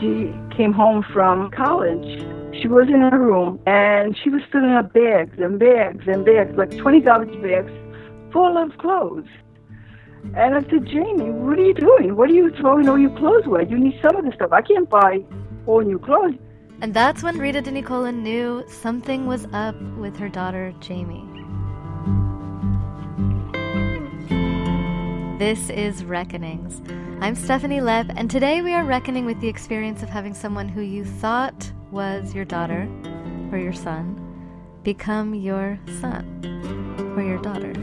She came home from college. She was in her room and she was filling up bags and bags and bags, like 20 garbage bags full of clothes. And I said, Jamie, what are you doing? What are you throwing all your clothes away? You need some of the stuff. I can't buy all new clothes. And that's when Rita DeNicola knew something was up with her daughter, Jamie. This is Reckonings. I'm Stephanie Lepp, and today we are reckoning with the experience of having someone who you thought was your daughter or your son become your son or your daughter.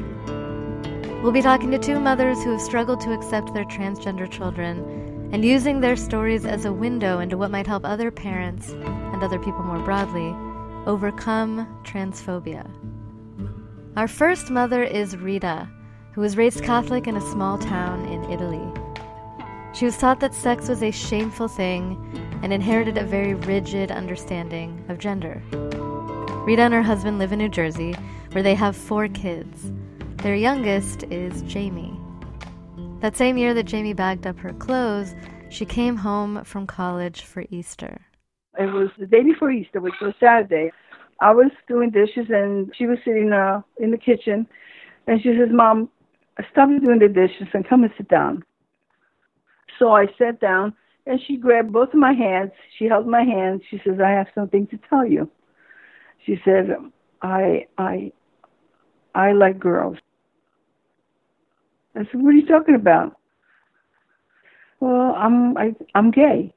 We'll be talking to two mothers who have struggled to accept their transgender children and using their stories as a window into what might help other parents and other people more broadly overcome transphobia. Our first mother is Rita, who was raised Catholic in a small town in Italy. She was taught that sex was a shameful thing and inherited a very rigid understanding of gender. Rita and her husband live in New Jersey, where they have four kids. Their youngest is Jamie. That same year that Jamie bagged up her clothes, she came home from college for Easter. It was the day before Easter, which was Saturday. I was doing dishes and she was sitting uh, in the kitchen and she says, Mom, stop doing the dishes and come and sit down. So I sat down and she grabbed both of my hands. She held my hands. She says, I have something to tell you. She said, I I I like girls. I said, "What are you talking about?" Well, I'm I, I'm gay,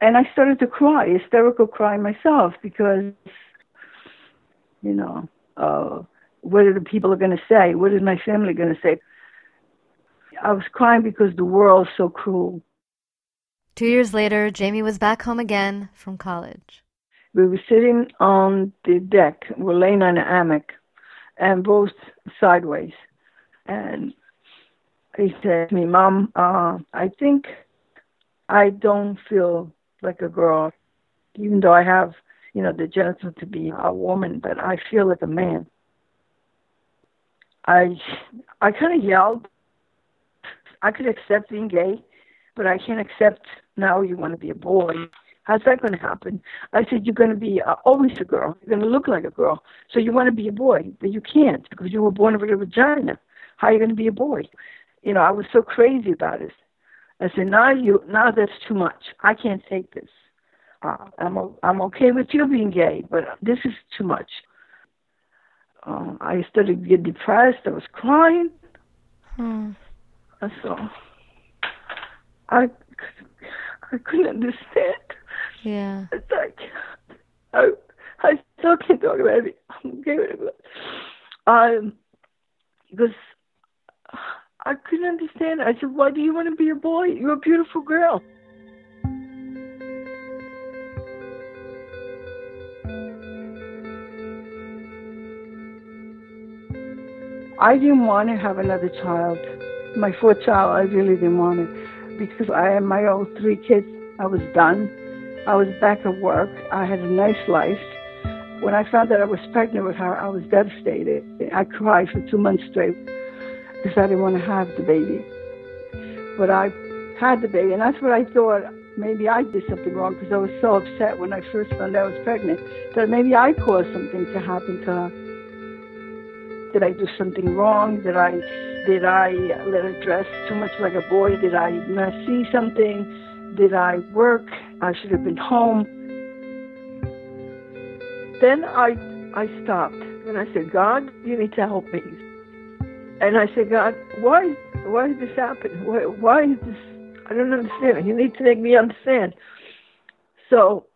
and I started to cry, hysterical cry myself because, you know, uh, what are the people are going to say? What is my family going to say? I was crying because the world's so cruel. Two years later, Jamie was back home again from college. We were sitting on the deck. We're laying on an hammock, and both sideways. And he said to me, Mom, uh, I think I don't feel like a girl, even though I have, you know, the genital to be a woman, but I feel like a man. I I kind of yelled. I could accept being gay, but I can't accept now you want to be a boy. How's that going to happen? I said, You're going to be uh, always a girl. You're going to look like a girl. So you want to be a boy, but you can't because you were born with a vagina. How are you going to be a boy? You know, I was so crazy about it. I said, Now you, now that's too much. I can't take this. Uh, I'm I'm okay with you being gay, but this is too much. Uh, I started to get depressed. I was crying. Hmm. So I I couldn't understand. Yeah. It's like I I still can't talk about it. I'm okay with it. Um, because I couldn't understand. I said, "Why do you want to be a boy? You're a beautiful girl." I didn't want to have another child. My fourth child, I really didn't want it because I had my own three kids. I was done. I was back at work. I had a nice life. When I found that I was pregnant with her, I was devastated. I cried for two months straight because I didn't want to have the baby. But I had the baby, and that's what I thought. Maybe I did something wrong because I was so upset when I first found out I was pregnant that maybe I caused something to happen to her. Did I do something wrong? Did I did I let her dress too much like a boy? Did I not see something? Did I work? I should have been home. Then I I stopped and I said, God, you need to help me. And I said, God, why why did this happen? Why, why is this? I don't understand. You need to make me understand. So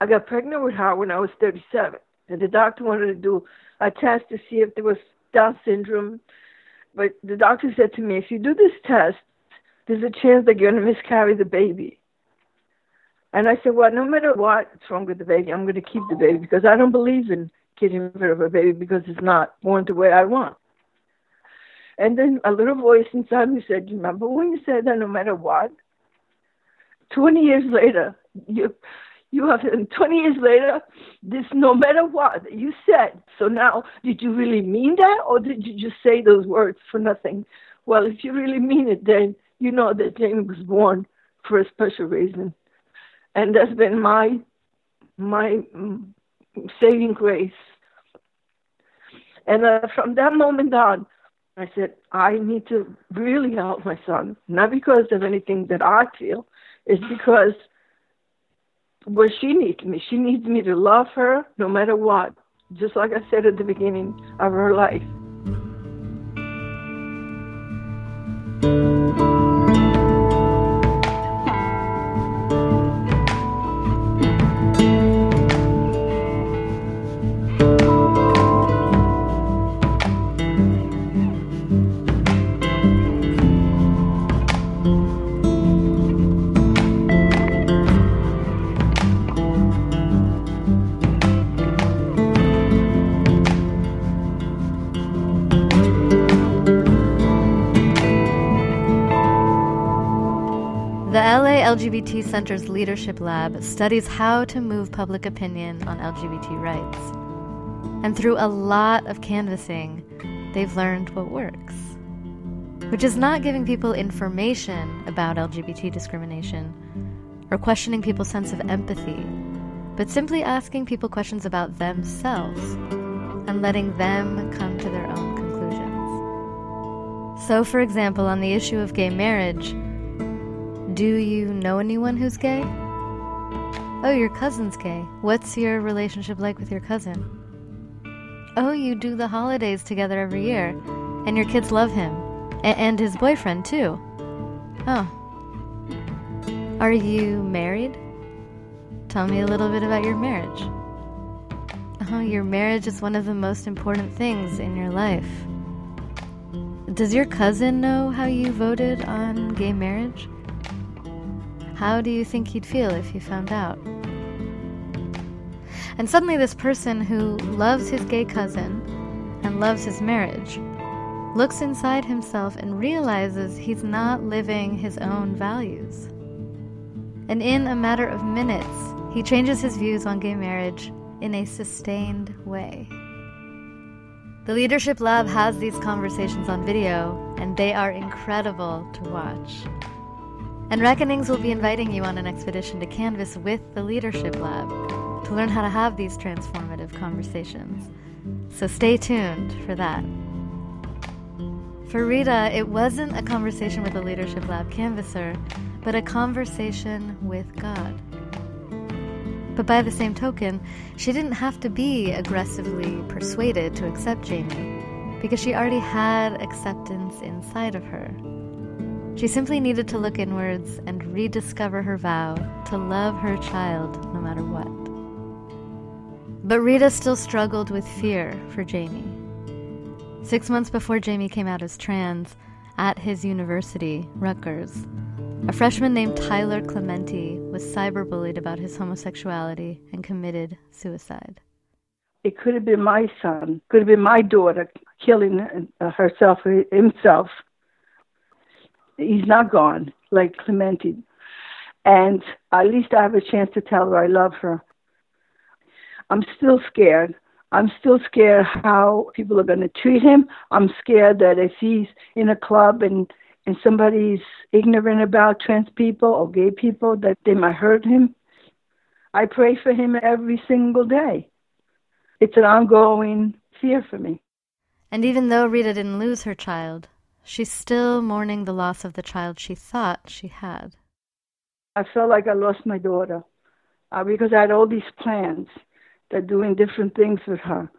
I got pregnant with her when I was 37, and the doctor wanted to do a test to see if there was Down syndrome. But the doctor said to me, if you do this test, there's a chance that you're going to miscarry the baby. And I said, well, no matter what's wrong with the baby, I'm going to keep the baby because I don't believe in getting rid of a baby because it's not born the way I want. And then a little voice inside me said, remember when you said that no matter what? 20 years later, you, You have, and 20 years later, this no matter what you said. So now, did you really mean that, or did you just say those words for nothing? Well, if you really mean it, then you know that Jamie was born for a special reason, and that's been my my mm, saving grace. And uh, from that moment on, I said, I need to really help my son, not because of anything that I feel, it's because what she needs me. She needs me to love her no matter what, just like I said at the beginning of her life. LGBT Center's Leadership Lab studies how to move public opinion on LGBT rights. And through a lot of canvassing, they've learned what works. Which is not giving people information about LGBT discrimination or questioning people's sense of empathy, but simply asking people questions about themselves and letting them come to their own conclusions. So, for example, on the issue of gay marriage, do you know anyone who's gay? Oh, your cousin's gay. What's your relationship like with your cousin? Oh, you do the holidays together every year, and your kids love him. A- and his boyfriend, too. Oh. Are you married? Tell me a little bit about your marriage. Oh, your marriage is one of the most important things in your life. Does your cousin know how you voted on gay marriage? How do you think he'd feel if he found out? And suddenly, this person who loves his gay cousin and loves his marriage looks inside himself and realizes he's not living his own values. And in a matter of minutes, he changes his views on gay marriage in a sustained way. The Leadership Lab has these conversations on video, and they are incredible to watch. And Reckonings will be inviting you on an expedition to canvas with the Leadership Lab to learn how to have these transformative conversations. So stay tuned for that. For Rita, it wasn't a conversation with a Leadership Lab canvasser, but a conversation with God. But by the same token, she didn't have to be aggressively persuaded to accept Jamie, because she already had acceptance inside of her. She simply needed to look inwards and rediscover her vow to love her child no matter what. But Rita still struggled with fear for Jamie. Six months before Jamie came out as trans, at his university, Rutgers, a freshman named Tyler Clementi was cyberbullied about his homosexuality and committed suicide. It could have been my son, could have been my daughter killing uh, herself, himself he's not gone like Clementi. And at least I have a chance to tell her I love her. I'm still scared. I'm still scared how people are going to treat him. I'm scared that if he's in a club and and somebody's ignorant about trans people or gay people, that they might hurt him. I pray for him every single day. It's an ongoing fear for me. And even though Rita didn't lose her child, She's still mourning the loss of the child she thought she had. I felt like I lost my daughter uh, because I had all these plans that doing different things with her.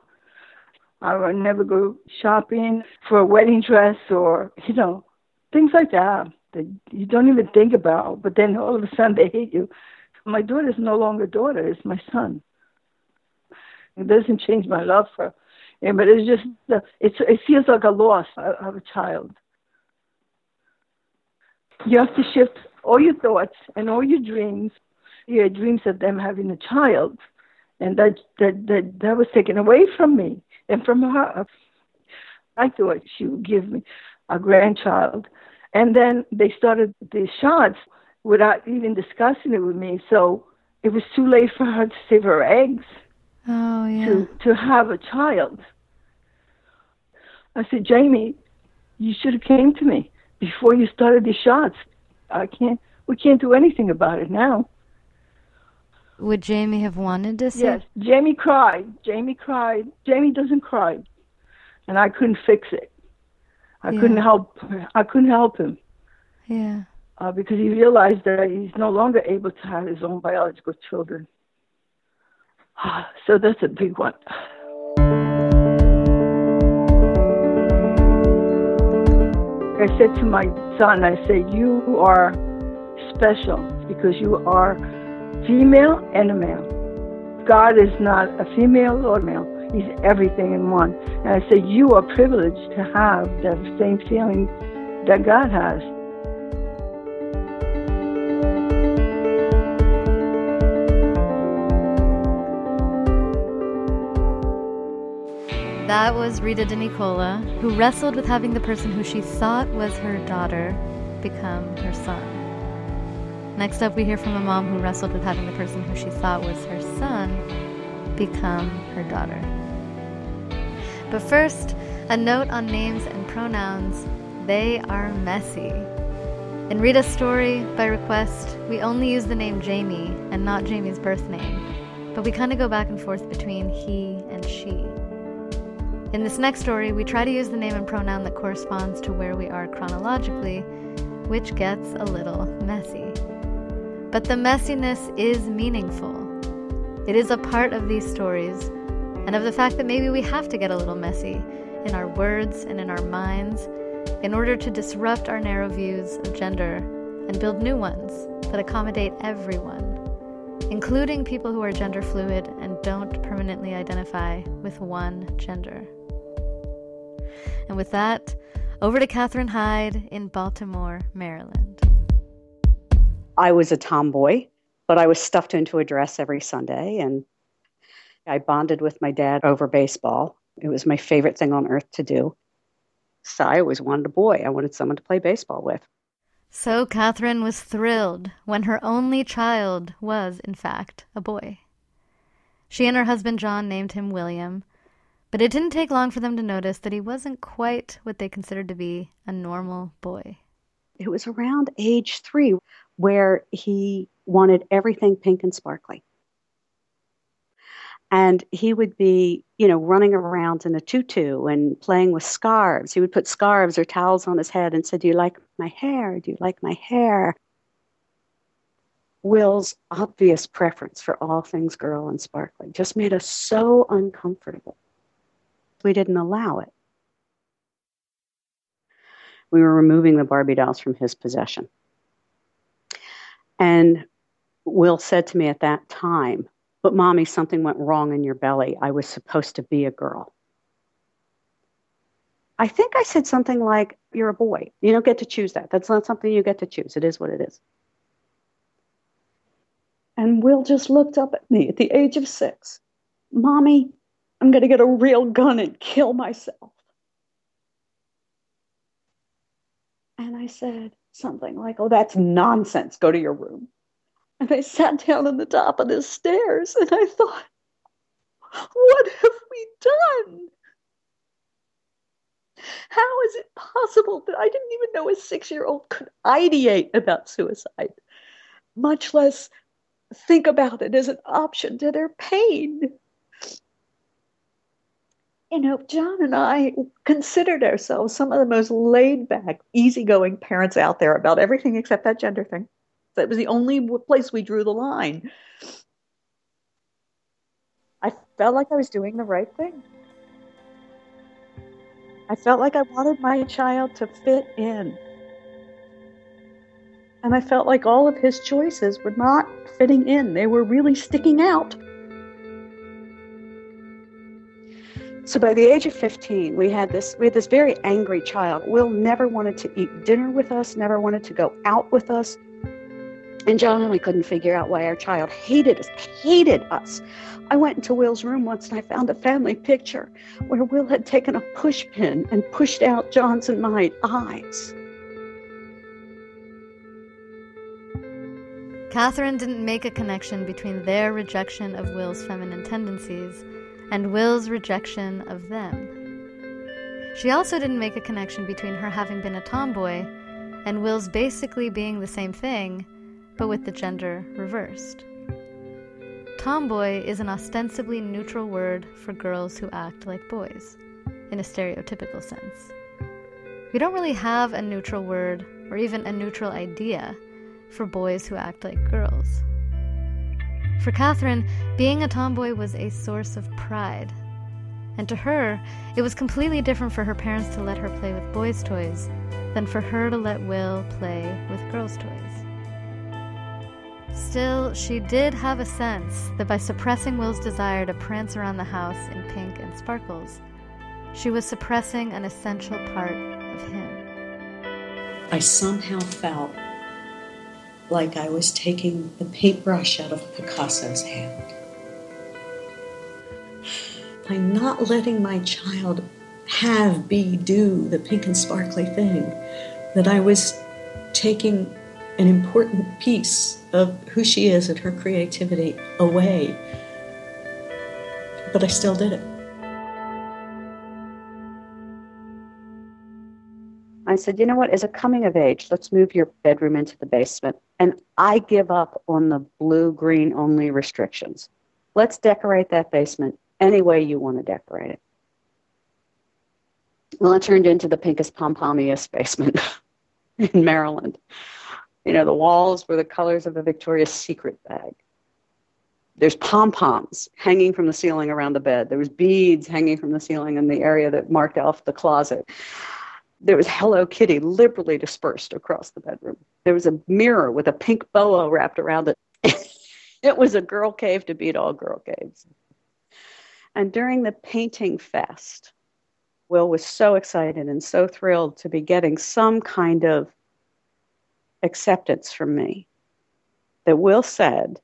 I would never go shopping for a wedding dress or, you know, things like that that you don't even think about. But then all of a sudden they hate you. My daughter is no longer daughter, it's my son. It doesn't change my love for yeah, but it's just it's it feels like a loss of a child. You have to shift all your thoughts and all your dreams, your dreams of them having a child, and that that that that was taken away from me and from her. I thought she would give me a grandchild, and then they started these shots without even discussing it with me. So it was too late for her to save her eggs Oh, yeah. to to have a child. I said, Jamie, you should have came to me before you started the shots. I can't. We can't do anything about it now. Would Jamie have wanted to see? Yes, Jamie cried. Jamie cried. Jamie doesn't cry, and I couldn't fix it. I Yeah. couldn't help. I couldn't help him Yeah. uh, because he realized that he's no longer able to have his own biological children. Ah, so that's a big one. I said to my son, I said, You are special because you are female and a male. God is not a female or male, He's everything in one. And I said, You are privileged to have the same feeling that God has. That was Rita De Nicola, who wrestled with having the person who she thought was her daughter become her son. Next up, we hear from a mom who wrestled with having the person who she thought was her son become her daughter. But first, a note on names and pronouns. They are messy. In Rita's story, by request, we only use the name Jamie and not Jamie's birth name, but we kind of go back and forth between he and she. In this next story, we try to use the name and pronoun that corresponds to where we are chronologically, which gets a little messy. But the messiness is meaningful. It is a part of these stories, and of the fact that maybe we have to get a little messy in our words and in our minds in order to disrupt our narrow views of gender and build new ones that accommodate everyone, including people who are gender fluid and don't permanently identify with one gender. And with that, over to Catherine Hyde in Baltimore, Maryland. I was a tomboy, but I was stuffed into a dress every Sunday, and I bonded with my dad over baseball. It was my favorite thing on earth to do. So I always wanted a boy. I wanted someone to play baseball with. So Catherine was thrilled when her only child was, in fact, a boy. She and her husband John named him William, but it didn't take long for them to notice that he wasn't quite what they considered to be a normal boy. It was around age three where he wanted everything pink and sparkly. And he would be, you know, running around in a tutu and playing with scarves. He would put scarves or towels on his head and say, Do you like my hair? Do you like my hair? Will's obvious preference for all things girl and sparkly just made us so uncomfortable. We didn't allow it. We were removing the Barbie dolls from his possession. And Will said to me at that time, But mommy, something went wrong in your belly. I was supposed to be a girl. I think I said something like, You're a boy. You don't get to choose that. That's not something you get to choose. It is what it is. And Will just looked up at me at the age of six. Mommy, I'm going to get a real gun and kill myself. And I said something like, Oh, that's nonsense. Go to your room. And I sat down on the top of the stairs and I thought, What have we done? How is it possible that I didn't even know a six year old could ideate about suicide, much less think about it as an option to their pain? You know, John and I considered ourselves some of the most laid back, easygoing parents out there about everything except that gender thing. That was the only place we drew the line. I felt like I was doing the right thing. I felt like I wanted my child to fit in. And I felt like all of his choices were not fitting in, they were really sticking out. So by the age of 15, we had this we had this very angry child. Will never wanted to eat dinner with us, never wanted to go out with us. And John and I couldn't figure out why our child hated us, hated us. I went into Will's room once and I found a family picture where Will had taken a pushpin and pushed out John's and my eyes. Catherine didn't make a connection between their rejection of Will's feminine tendencies and Will's rejection of them. She also didn't make a connection between her having been a tomboy and Will's basically being the same thing, but with the gender reversed. Tomboy is an ostensibly neutral word for girls who act like boys, in a stereotypical sense. We don't really have a neutral word or even a neutral idea for boys who act like girls. For Catherine, being a tomboy was a source of pride. And to her, it was completely different for her parents to let her play with boys' toys than for her to let Will play with girls' toys. Still, she did have a sense that by suppressing Will's desire to prance around the house in pink and sparkles, she was suppressing an essential part of him. I somehow felt like I was taking the paintbrush out of Picasso's hand. By not letting my child have, be, do the pink and sparkly thing, that I was taking an important piece of who she is and her creativity away. But I still did it. I said, you know what, as a coming of age, let's move your bedroom into the basement. And I give up on the blue green only restrictions. Let's decorate that basement any way you want to decorate it. Well, it turned into the pinkest pom pomiest basement in Maryland. You know, the walls were the colors of a Victoria's Secret bag. There's pom poms hanging from the ceiling around the bed. There was beads hanging from the ceiling in the area that marked off the closet there was Hello Kitty liberally dispersed across the bedroom. There was a mirror with a pink boa wrapped around it. it was a girl cave to beat all girl caves. And during the painting fest, Will was so excited and so thrilled to be getting some kind of acceptance from me that Will said,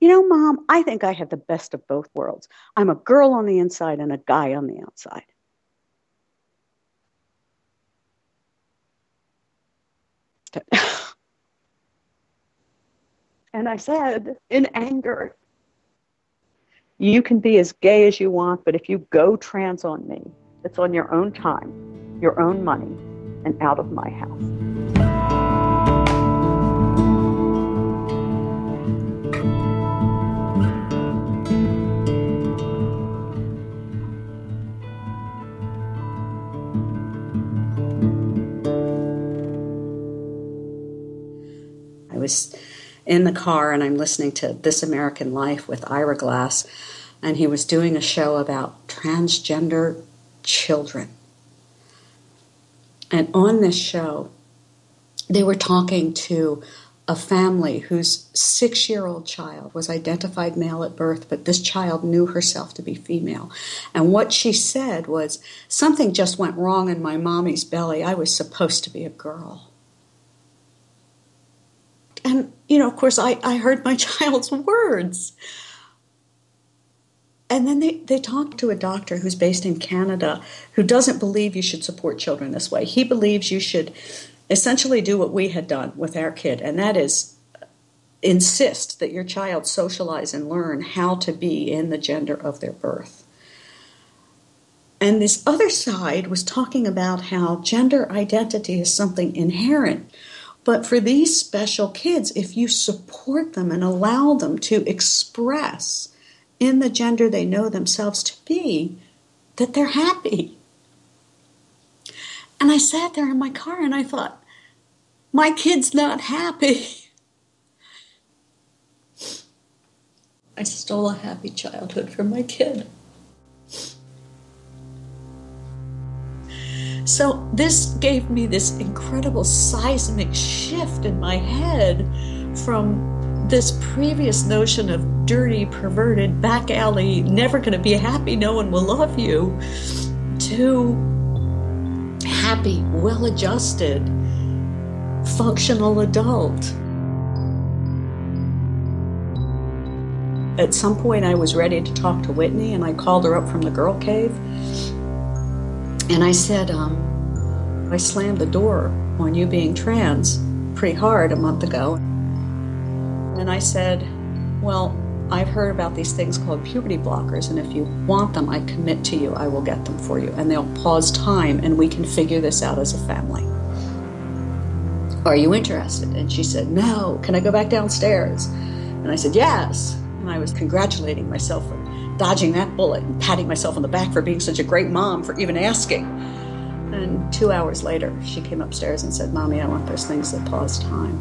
You know, Mom, I think I have the best of both worlds. I'm a girl on the inside and a guy on the outside. and I said in anger, You can be as gay as you want, but if you go trans on me, it's on your own time, your own money, and out of my house. Was in the car and I'm listening to This American Life with Ira Glass, and he was doing a show about transgender children. And on this show, they were talking to a family whose six year old child was identified male at birth, but this child knew herself to be female. And what she said was, Something just went wrong in my mommy's belly. I was supposed to be a girl and you know, of course, I, I heard my child's words. And then they, they talked to a doctor who's based in Canada who doesn't believe you should support children this way. He believes you should essentially do what we had done with our kid, and that is insist that your child socialize and learn how to be in the gender of their birth. And this other side was talking about how gender identity is something inherent but for these special kids, if you support them and allow them to express in the gender they know themselves to be, that they're happy. And I sat there in my car and I thought, my kid's not happy. I stole a happy childhood from my kid. So, this gave me this incredible seismic shift in my head from this previous notion of dirty, perverted, back alley, never going to be happy, no one will love you, to happy, well adjusted, functional adult. At some point, I was ready to talk to Whitney, and I called her up from the girl cave and I said, um, I slammed the door on you being trans pretty hard a month ago. And I said, Well, I've heard about these things called puberty blockers, and if you want them, I commit to you, I will get them for you. And they'll pause time, and we can figure this out as a family. Are you interested? And she said, No. Can I go back downstairs? And I said, Yes. And I was congratulating myself for dodging that bullet and patting myself on the back for being such a great mom for even asking. And two hours later, she came upstairs and said, Mommy, I want those things that pause time.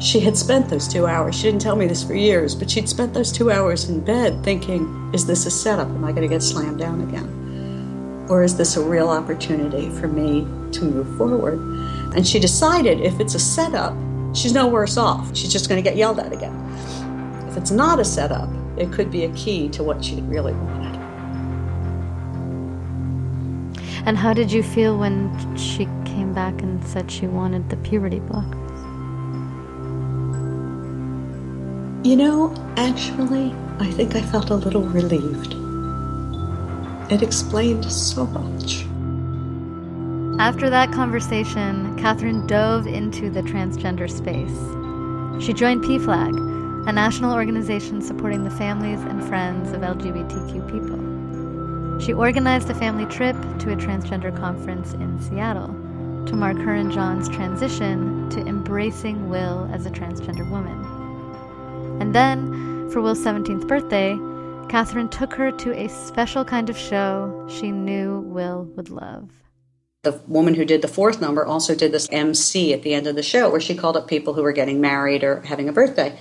She had spent those two hours, she didn't tell me this for years, but she'd spent those two hours in bed thinking, Is this a setup? Am I going to get slammed down again? Or is this a real opportunity for me to move forward? And she decided if it's a setup, she's no worse off. She's just going to get yelled at again. If it's not a setup, it could be a key to what she really wanted. And how did you feel when she came back and said she wanted the puberty blockers? You know, actually, I think I felt a little relieved. It explained so much. After that conversation, Catherine dove into the transgender space. She joined PFLAG, a national organization supporting the families and friends of LGBTQ people. She organized a family trip to a transgender conference in Seattle to mark her and John's transition to embracing Will as a transgender woman. And then, for Will's 17th birthday, Catherine took her to a special kind of show she knew Will would love. The woman who did the fourth number also did this MC at the end of the show where she called up people who were getting married or having a birthday.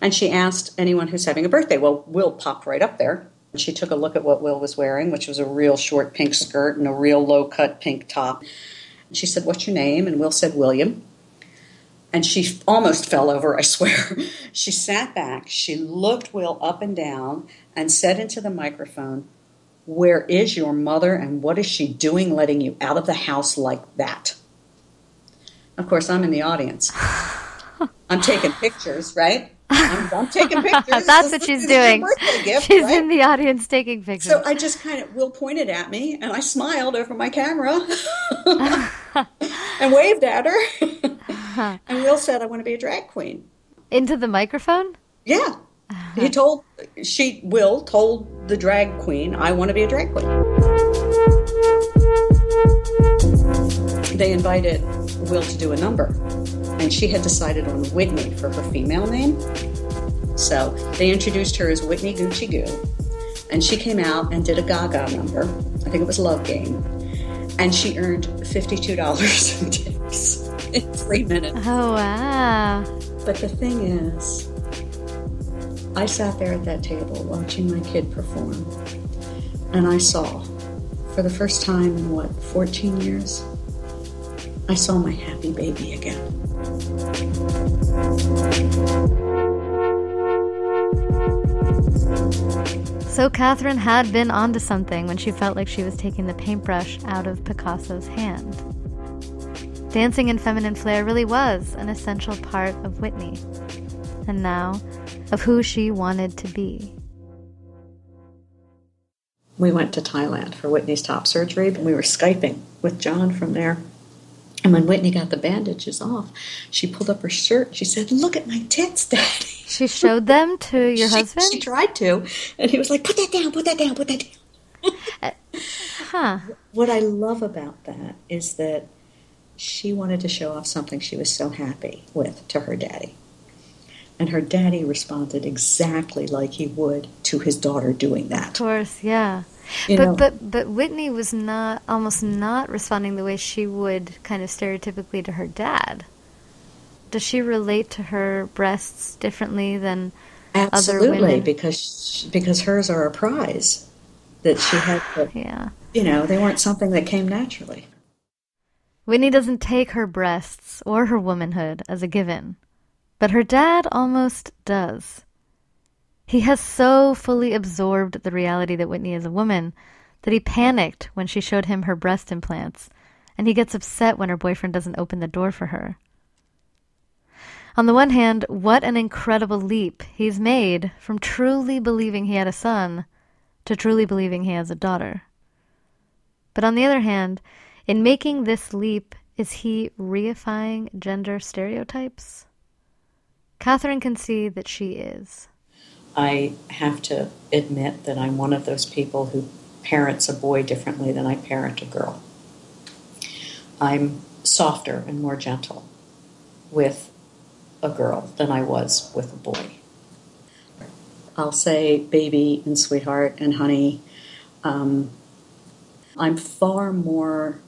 And she asked anyone who's having a birthday. Well, Will popped right up there. She took a look at what Will was wearing, which was a real short pink skirt and a real low cut pink top. And she said, What's your name? And Will said, William. And she almost fell over, I swear. she sat back, she looked Will up and down, and said into the microphone, Where is your mother and what is she doing letting you out of the house like that? Of course, I'm in the audience. I'm taking pictures, right? I'm, I'm taking pictures. That's what she's doing. Gift, she's right? in the audience taking pictures. So I just kind of, Will pointed at me and I smiled over my camera and waved at her. and Will said, I want to be a drag queen. Into the microphone? Yeah. He uh-huh. told, she, Will told the drag queen, I want to be a drag queen. They invited Will to do a number, and she had decided on Whitney for her female name. So they introduced her as Whitney Gucci Goo, and she came out and did a Gaga number. I think it was Love Game, and she earned $52 in tips in three minutes. Oh, wow. But the thing is, I sat there at that table watching my kid perform, and I saw, for the first time in what, 14 years, I saw my happy baby again. So Catherine had been onto something when she felt like she was taking the paintbrush out of Picasso's hand. Dancing in feminine flair really was an essential part of Whitney, and now of who she wanted to be. We went to Thailand for Whitney's top surgery, and we were Skyping with John from there. And when Whitney got the bandages off, she pulled up her shirt. She said, Look at my tits, Daddy. She showed them to your she, husband? She tried to. And he was like, Put that down, put that down, put that down. Uh, huh. What I love about that is that she wanted to show off something she was so happy with to her daddy. And her daddy responded exactly like he would to his daughter doing that. Of course, yeah. You but know- but but Whitney was not almost not responding the way she would kind of stereotypically to her dad. Does she relate to her breasts differently than other Absolutely, women? because she, because hers are a prize that she had to, Yeah. you know, they weren't something that came naturally. Whitney doesn't take her breasts or her womanhood as a given, but her dad almost does. He has so fully absorbed the reality that Whitney is a woman that he panicked when she showed him her breast implants, and he gets upset when her boyfriend doesn't open the door for her. On the one hand, what an incredible leap he's made from truly believing he had a son to truly believing he has a daughter. But on the other hand, in making this leap, is he reifying gender stereotypes? Catherine can see that she is. I have to admit that I'm one of those people who parents a boy differently than I parent a girl. I'm softer and more gentle with a girl than I was with a boy. I'll say baby and sweetheart and honey. Um, I'm far more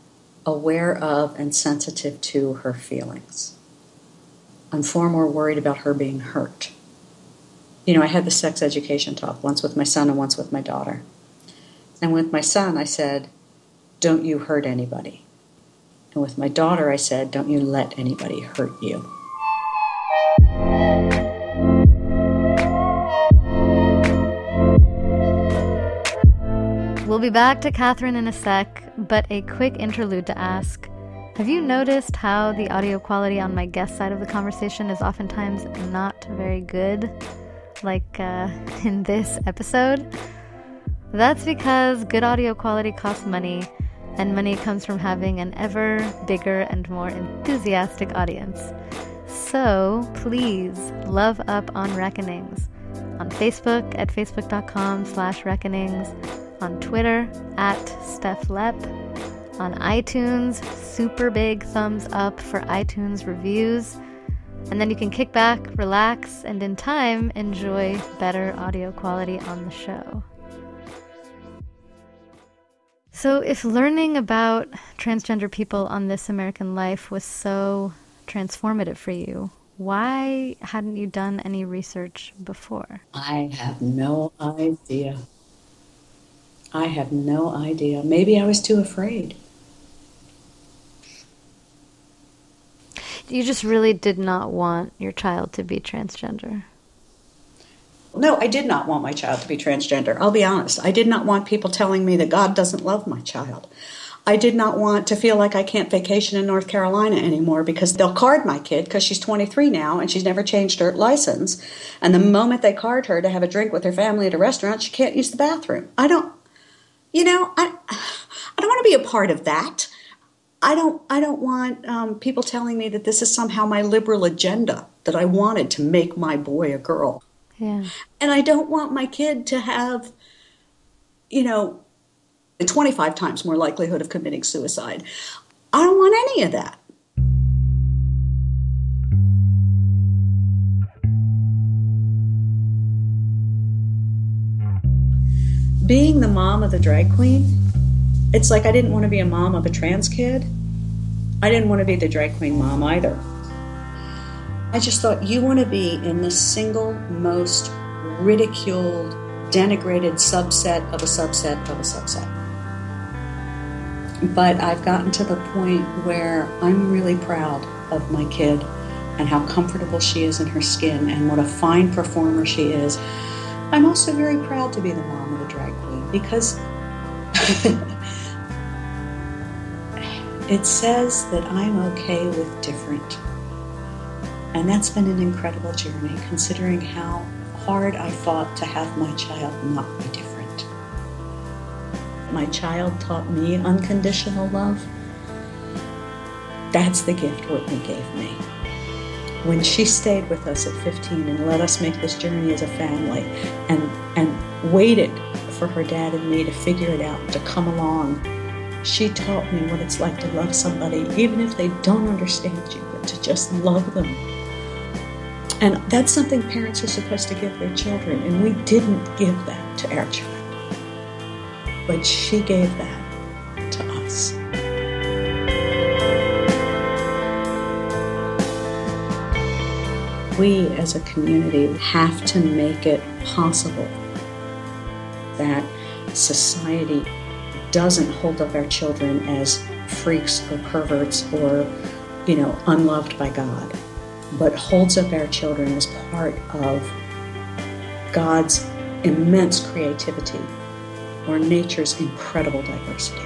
aware of and sensitive to her feelings. I'm far more worried about her being hurt. You know, I had the sex education talk once with my son and once with my daughter. And with my son, I said, Don't you hurt anybody. And with my daughter, I said, Don't you let anybody hurt you. We'll be back to Catherine in a sec, but a quick interlude to ask Have you noticed how the audio quality on my guest side of the conversation is oftentimes not very good? Like uh, in this episode? That's because good audio quality costs money, and money comes from having an ever bigger and more enthusiastic audience. So please love up on Reckonings on Facebook at facebook.com slash reckonings on Twitter at Steph Lepp, on iTunes, super big thumbs up for iTunes reviews. And then you can kick back, relax, and in time enjoy better audio quality on the show. So, if learning about transgender people on This American Life was so transformative for you, why hadn't you done any research before? I have no idea. I have no idea. Maybe I was too afraid. You just really did not want your child to be transgender. No, I did not want my child to be transgender. I'll be honest. I did not want people telling me that God doesn't love my child. I did not want to feel like I can't vacation in North Carolina anymore because they'll card my kid because she's 23 now and she's never changed her license. And the moment they card her to have a drink with her family at a restaurant, she can't use the bathroom. I don't, you know, I, I don't want to be a part of that. I don't, I don't want um, people telling me that this is somehow my liberal agenda that I wanted to make my boy a girl. Yeah. And I don't want my kid to have, you know, 25 times more likelihood of committing suicide. I don't want any of that. Being the mom of the drag queen, it's like I didn't want to be a mom of a trans kid. I didn't want to be the drag queen mom either. I just thought you want to be in the single most ridiculed, denigrated subset of a subset of a subset. But I've gotten to the point where I'm really proud of my kid and how comfortable she is in her skin and what a fine performer she is. I'm also very proud to be the mom of a drag queen because it says that I'm okay with different. And that's been an incredible journey, considering how hard I fought to have my child not be different. My child taught me unconditional love. That's the gift Whitney gave me. When she stayed with us at 15 and let us make this journey as a family and, and waited for her dad and me to figure it out, to come along, she taught me what it's like to love somebody, even if they don't understand you, but to just love them and that's something parents are supposed to give their children, and we didn't give that to our child. But she gave that to us. We as a community have to make it possible that society doesn't hold up our children as freaks or perverts or, you know, unloved by God but holds up our children as part of God's immense creativity or nature's incredible diversity.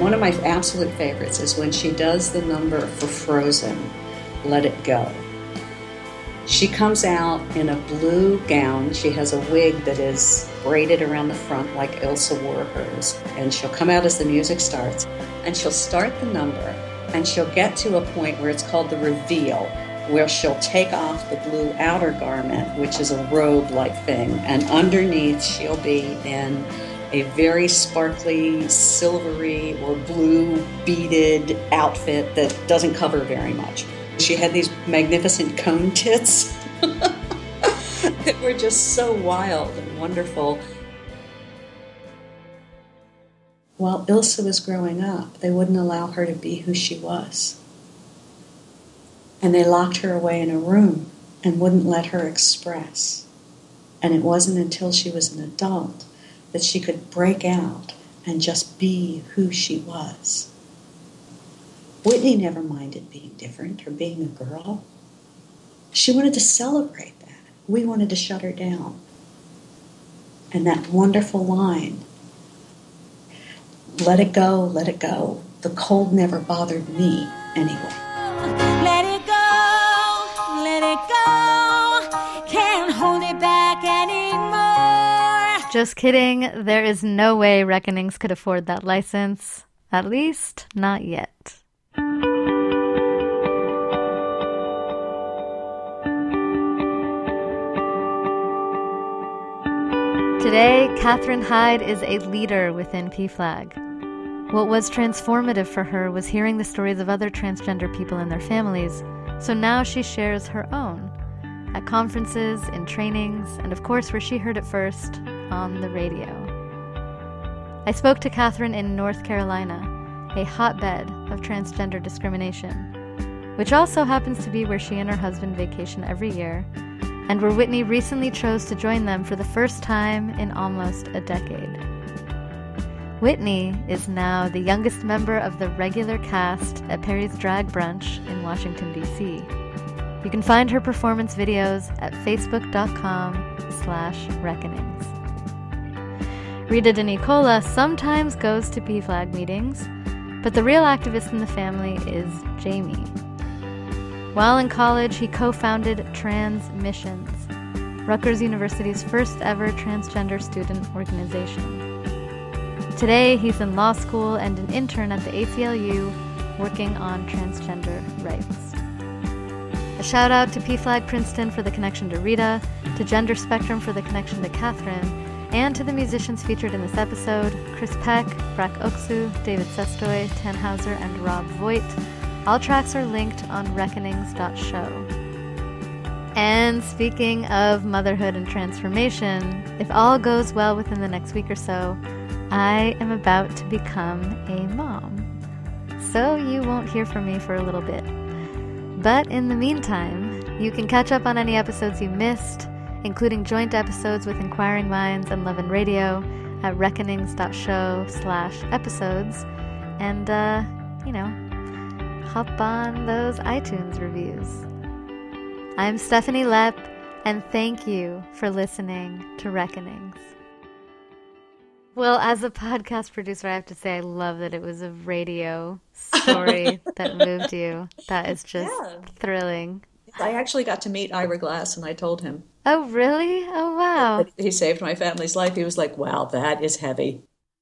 One of my absolute favorites is when she does the number for Frozen, Let It Go. She comes out in a blue gown. She has a wig that is braided around the front like Elsa wore hers. And she'll come out as the music starts, and she'll start the number, and she'll get to a point where it's called the reveal, where she'll take off the blue outer garment, which is a robe like thing, and underneath she'll be in a very sparkly, silvery, or blue beaded outfit that doesn't cover very much. She had these magnificent cone tits that were just so wild and wonderful. While Elsa was growing up, they wouldn't allow her to be who she was. And they locked her away in a room and wouldn't let her express. And it wasn't until she was an adult that she could break out and just be who she was. Whitney never minded being different or being a girl. She wanted to celebrate that. We wanted to shut her down. And that wonderful line let it go, let it go. The cold never bothered me anyway. Let it go, let it go. Can't hold it back anymore. Just kidding. There is no way Reckonings could afford that license. At least, not yet. Today, Katherine Hyde is a leader within PFLAG. What was transformative for her was hearing the stories of other transgender people and their families, so now she shares her own at conferences, in trainings, and of course, where she heard it first on the radio. I spoke to Katherine in North Carolina, a hotbed of transgender discrimination, which also happens to be where she and her husband vacation every year and where Whitney recently chose to join them for the first time in almost a decade. Whitney is now the youngest member of the regular cast at Perry's Drag Brunch in Washington, D.C. You can find her performance videos at facebook.com slash reckonings. Rita DeNicola sometimes goes to PFLAG meetings, but the real activist in the family is Jamie. While in college, he co founded Transmissions, Rutgers University's first ever transgender student organization. Today, he's in law school and an intern at the ACLU working on transgender rights. A shout out to PFLAG Princeton for the connection to Rita, to Gender Spectrum for the connection to Catherine, and to the musicians featured in this episode Chris Peck, Brack Oksu, David Szesztay, Tannhauser, and Rob Voigt all tracks are linked on reckonings.show. And speaking of motherhood and transformation, if all goes well within the next week or so, I am about to become a mom. So you won't hear from me for a little bit. But in the meantime, you can catch up on any episodes you missed, including joint episodes with Inquiring Minds and Love and Radio at reckonings.show slash episodes. And, uh, you know, hop on those iTunes reviews. I'm Stephanie Lepp, and thank you for listening to Reckonings. Well, as a podcast producer, I have to say I love that it was a radio story that moved you. That is just Yeah. thrilling. I actually got to meet Ira Glass, and I told him Oh, really? Oh, wow. he saved my family's life. He was like, "Wow, that is heavy."